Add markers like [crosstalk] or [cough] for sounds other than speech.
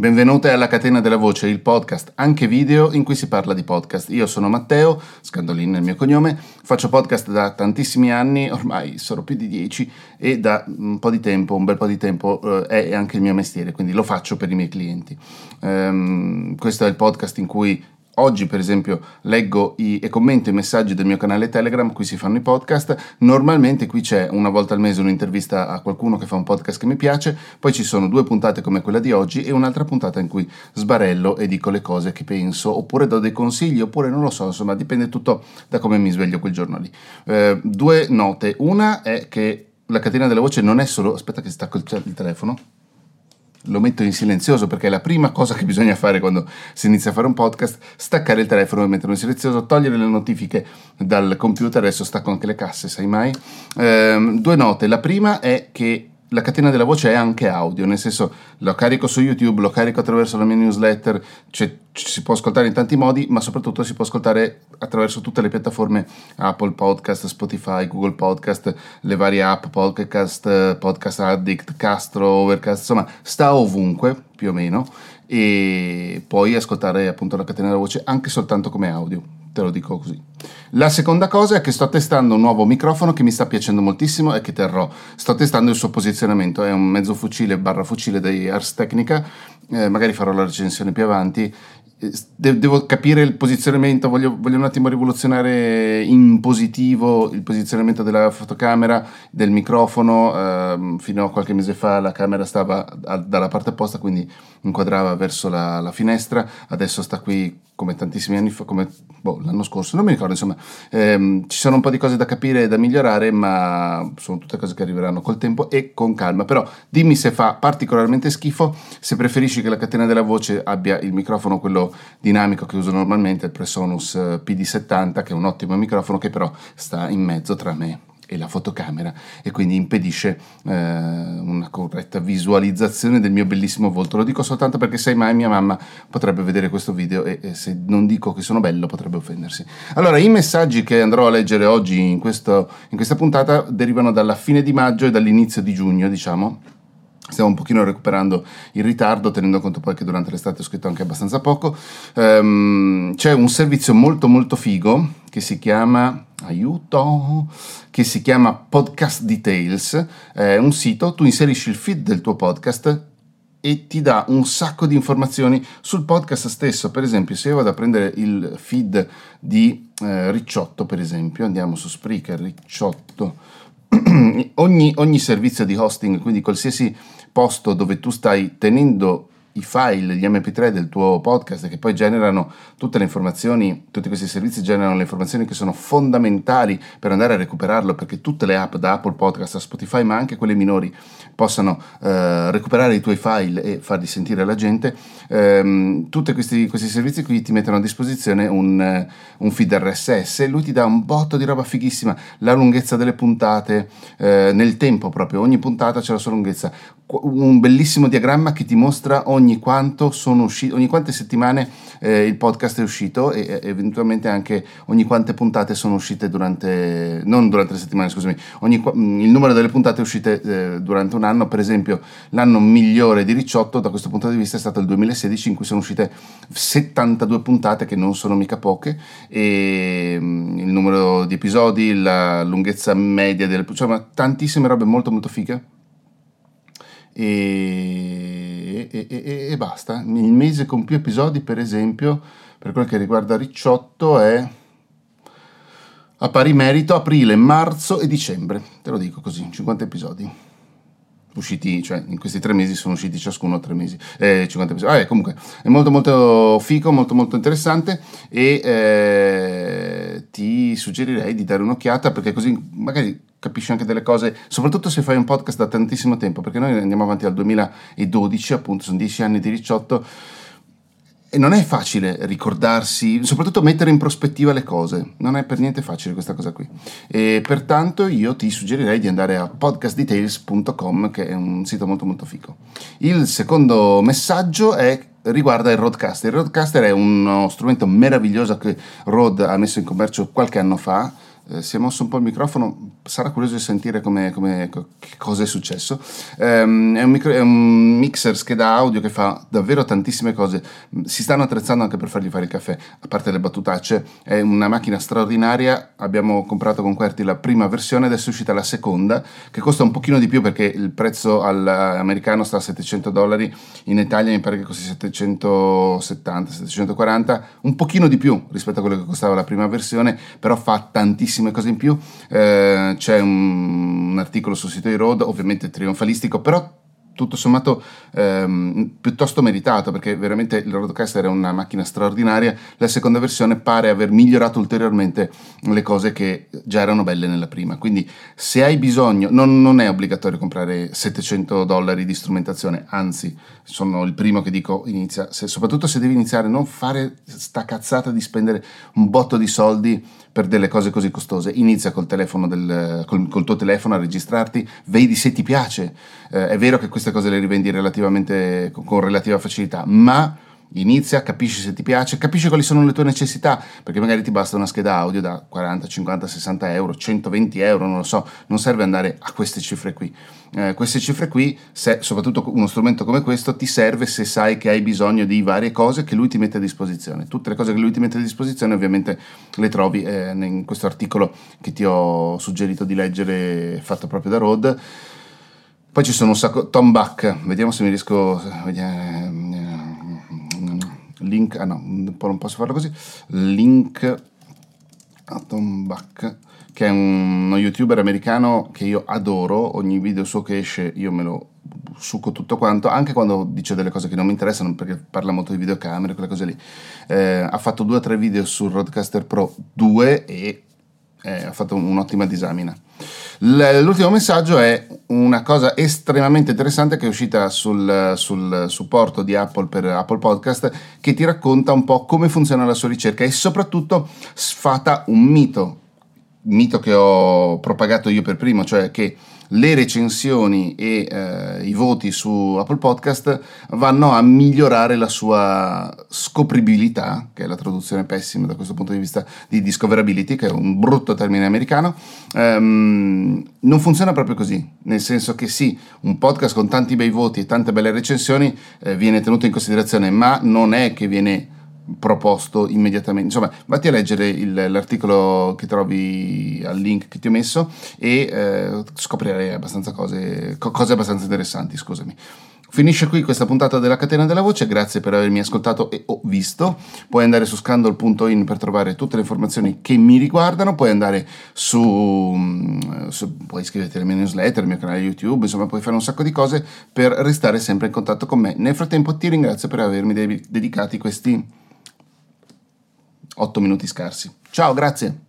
Benvenute alla Catena della Voce, il podcast anche video in cui si parla di podcast. Io sono Matteo, Scandolin è il mio cognome, faccio podcast da tantissimi anni, ormai sono più di dieci e da un po' di tempo, un bel po' di tempo eh, è anche il mio mestiere, quindi lo faccio per i miei clienti. Um, questo è il podcast in cui Oggi, per esempio, leggo i, e commento i messaggi del mio canale Telegram, qui si fanno i podcast. Normalmente qui c'è una volta al mese un'intervista a qualcuno che fa un podcast che mi piace, poi ci sono due puntate come quella di oggi e un'altra puntata in cui sbarello e dico le cose che penso, oppure do dei consigli, oppure non lo so, insomma, dipende tutto da come mi sveglio quel giorno lì. Eh, due note. Una è che la catena della voce non è solo... Aspetta che stacco il, il telefono lo metto in silenzioso perché è la prima cosa che bisogna fare quando si inizia a fare un podcast, staccare il telefono e metterlo in silenzioso, togliere le notifiche dal computer, adesso stacco anche le casse, sai mai. Ehm, due note, la prima è che la catena della voce è anche audio, nel senso lo carico su YouTube, lo carico attraverso la mia newsletter, cioè, si può ascoltare in tanti modi, ma soprattutto si può ascoltare attraverso tutte le piattaforme Apple Podcast, Spotify, Google Podcast, le varie app, Podcast, Podcast Addict, Castro, Overcast, insomma sta ovunque più o meno e puoi ascoltare appunto la catena della voce anche soltanto come audio te lo dico così. La seconda cosa è che sto testando un nuovo microfono che mi sta piacendo moltissimo e che terrò. Sto testando il suo posizionamento, è un mezzo fucile barra fucile di Ars Technica, eh, magari farò la recensione più avanti devo capire il posizionamento, voglio, voglio, un attimo rivoluzionare in positivo il posizionamento della fotocamera, del microfono. Eh, fino a qualche mese fa la camera stava dalla parte opposta, quindi inquadrava verso la, la, finestra. Adesso sta qui come tantissimi anni fa, come boh, l'anno scorso, non mi ricordo. Insomma, ehm, ci sono un po' di cose da capire e da migliorare, ma sono tutte cose che arriveranno col tempo e con calma. Però dimmi se fa particolarmente schifo, se preferisci che la catena della voce abbia il microfono quello dinamico che uso normalmente, il Presonus eh, PD70, che è un ottimo microfono che però sta in mezzo tra me e la fotocamera e quindi impedisce eh, una corretta visualizzazione del mio bellissimo volto. Lo dico soltanto perché sai mai mia mamma potrebbe vedere questo video e, e, se non dico che sono bello potrebbe offendersi. Allora, i messaggi che andrò a leggere oggi in, questo, in questa puntata derivano dalla fine di maggio e dall'inizio di giugno, diciamo Stiamo un pochino recuperando il ritardo, tenendo conto poi che durante l'estate ho scritto anche abbastanza poco. Um, c'è un servizio molto molto figo che si chiama aiuto che si chiama Podcast Details. È un sito, tu inserisci il feed del tuo podcast e ti dà un sacco di informazioni sul podcast stesso. Per esempio, se io vado a prendere il feed di eh, Ricciotto, per esempio, andiamo su Spreaker, Ricciotto, [clears throat] ogni, ogni servizio di hosting, quindi qualsiasi posto dove tu stai tenendo i file, gli mp3 del tuo podcast che poi generano tutte le informazioni, tutti questi servizi generano le informazioni che sono fondamentali per andare a recuperarlo perché tutte le app da Apple Podcast a Spotify ma anche quelle minori possano eh, recuperare i tuoi file e farli sentire alla gente, ehm, tutti questi, questi, servizi qui ti mettono a disposizione un, eh, un, feed RSS e lui ti dà un botto di roba fighissima, la lunghezza delle puntate, eh, nel tempo proprio, ogni puntata c'è la sua lunghezza, un bellissimo diagramma che ti mostra ogni quanto sono usciti, ogni quante settimane eh, il podcast è uscito e, e, eventualmente anche ogni quante puntate sono uscite durante, non durante le settimane, scusami, ogni, il numero delle puntate uscite eh, durante un anno, per esempio l'anno migliore di Ricciotto da questo punto di vista è stato il 2016 in cui sono uscite 72 puntate che non sono mica poche e mm, il numero di episodi, la lunghezza media delle, cioè tantissime robe molto molto fighe. E, e, e, e, basta. Il mese con più episodi, per esempio, per quel che riguarda Ricciotto, è a pari merito aprile, marzo e dicembre. Te lo dico così, 50 episodi. Usciti, cioè in questi tre mesi sono usciti ciascuno tre mesi, eh, 50 episodi. Ah, eh, comunque è molto molto fico, molto molto interessante e eh, ti suggerirei di dare un'occhiata perché così magari capisci anche delle cose, soprattutto se fai un podcast da tantissimo tempo, perché noi andiamo avanti dal 2012, appunto sono dieci anni di Ricciotto, e non è facile ricordarsi, soprattutto mettere in prospettiva le cose, non è per niente facile questa cosa qui. E pertanto io ti suggerirei di andare a podcastdetails.com, che è un sito molto molto fico. Il secondo messaggio è riguarda il Roadcaster. Il Roadcaster è uno strumento meraviglioso che Rode ha messo in commercio qualche anno fa eh, si è mosso un po' il microfono, sarà curioso di sentire come, come, cosa è successo. Um, è, un micro, è, un mixer scheda audio che fa davvero tantissime cose, si stanno attrezzando anche per fargli fare il caffè, a parte le battutacce, è una macchina straordinaria, abbiamo comprato con Querti la prima versione, adesso è uscita la seconda, che costa un pochino di più perché il prezzo all'americano sta a 700 dollari, in Italia mi pare che costi 770, 740, un pochino di più rispetto a quello che costava la prima versione, però fa tantissime tantissime cose in più. Eh, c'è un, un, articolo sul sito di Road, ovviamente trionfalistico, però tutto sommato ehm, piuttosto meritato perché veramente il Roadcaster è una macchina straordinaria la seconda versione pare aver migliorato ulteriormente le cose che già erano belle nella prima quindi se hai bisogno non, non è obbligatorio comprare 700 dollari di strumentazione anzi sono il primo che dico inizia se, soprattutto se devi iniziare non fare sta cazzata di spendere un botto di soldi per delle cose così costose. Inizia col, del, col, col tuo telefono a registrarti, vedi se ti piace. Eh, è vero che queste cose le rivendi relativamente, con relativa facilità, ma Inizia, capisci se ti piace, capisci quali sono le tue necessità, perché magari ti basta una scheda audio da 40, 50, 60 euro, 120 euro, non lo so, non serve andare a queste cifre qui. Eh, queste cifre qui, se, soprattutto uno strumento come questo, ti serve se sai che hai bisogno di varie cose che lui ti mette a disposizione. Tutte le cose che lui ti mette a disposizione ovviamente le trovi eh, in questo articolo che ti ho suggerito di leggere, fatto proprio da Rod. Poi ci sono un sacco, Tom Buck, vediamo se mi riesco... Vediamo, link, ah no, non posso farlo così, link a Tom Buck, che è uno youtuber americano che io adoro, ogni video suo che esce io me lo succo tutto quanto, anche quando dice delle cose che non mi interessano, perché parla molto di videocamere, quelle cose lì. Eh, ha fatto due o tre video sul Roadcaster Pro 2 e eh, ha fatto un'ottima disamina. L'ultimo messaggio è una cosa estremamente interessante che è uscita sul, sul, supporto di Apple per Apple Podcast che ti racconta un po' come funziona la sua ricerca e soprattutto sfata un mito, mito che ho propagato io per primo, cioè che le recensioni e eh, i voti su Apple Podcast vanno a migliorare la sua scopribilità, che è la traduzione pessima da questo punto di vista di discoverability, che è un brutto termine americano. Um, non funziona proprio così, nel senso che sì, un podcast con tanti bei voti e tante belle recensioni eh, viene tenuto in considerazione, ma non è che viene proposto immediatamente. Insomma, vatti a leggere il, l'articolo che trovi al link che ti ho messo e eh, scoprirai abbastanza cose, cose abbastanza interessanti, scusami. Finisce qui questa puntata della Catena della Voce, grazie per avermi ascoltato e o visto. Puoi andare su scandal.in per trovare tutte le informazioni che mi riguardano, puoi andare su, mm, su puoi iscriverti alla mia newsletter, al mio canale YouTube, insomma puoi fare un sacco di cose per restare sempre in contatto con me. Nel frattempo ti ringrazio per avermi dedicati questi 8 minuti scarsi. Ciao, grazie.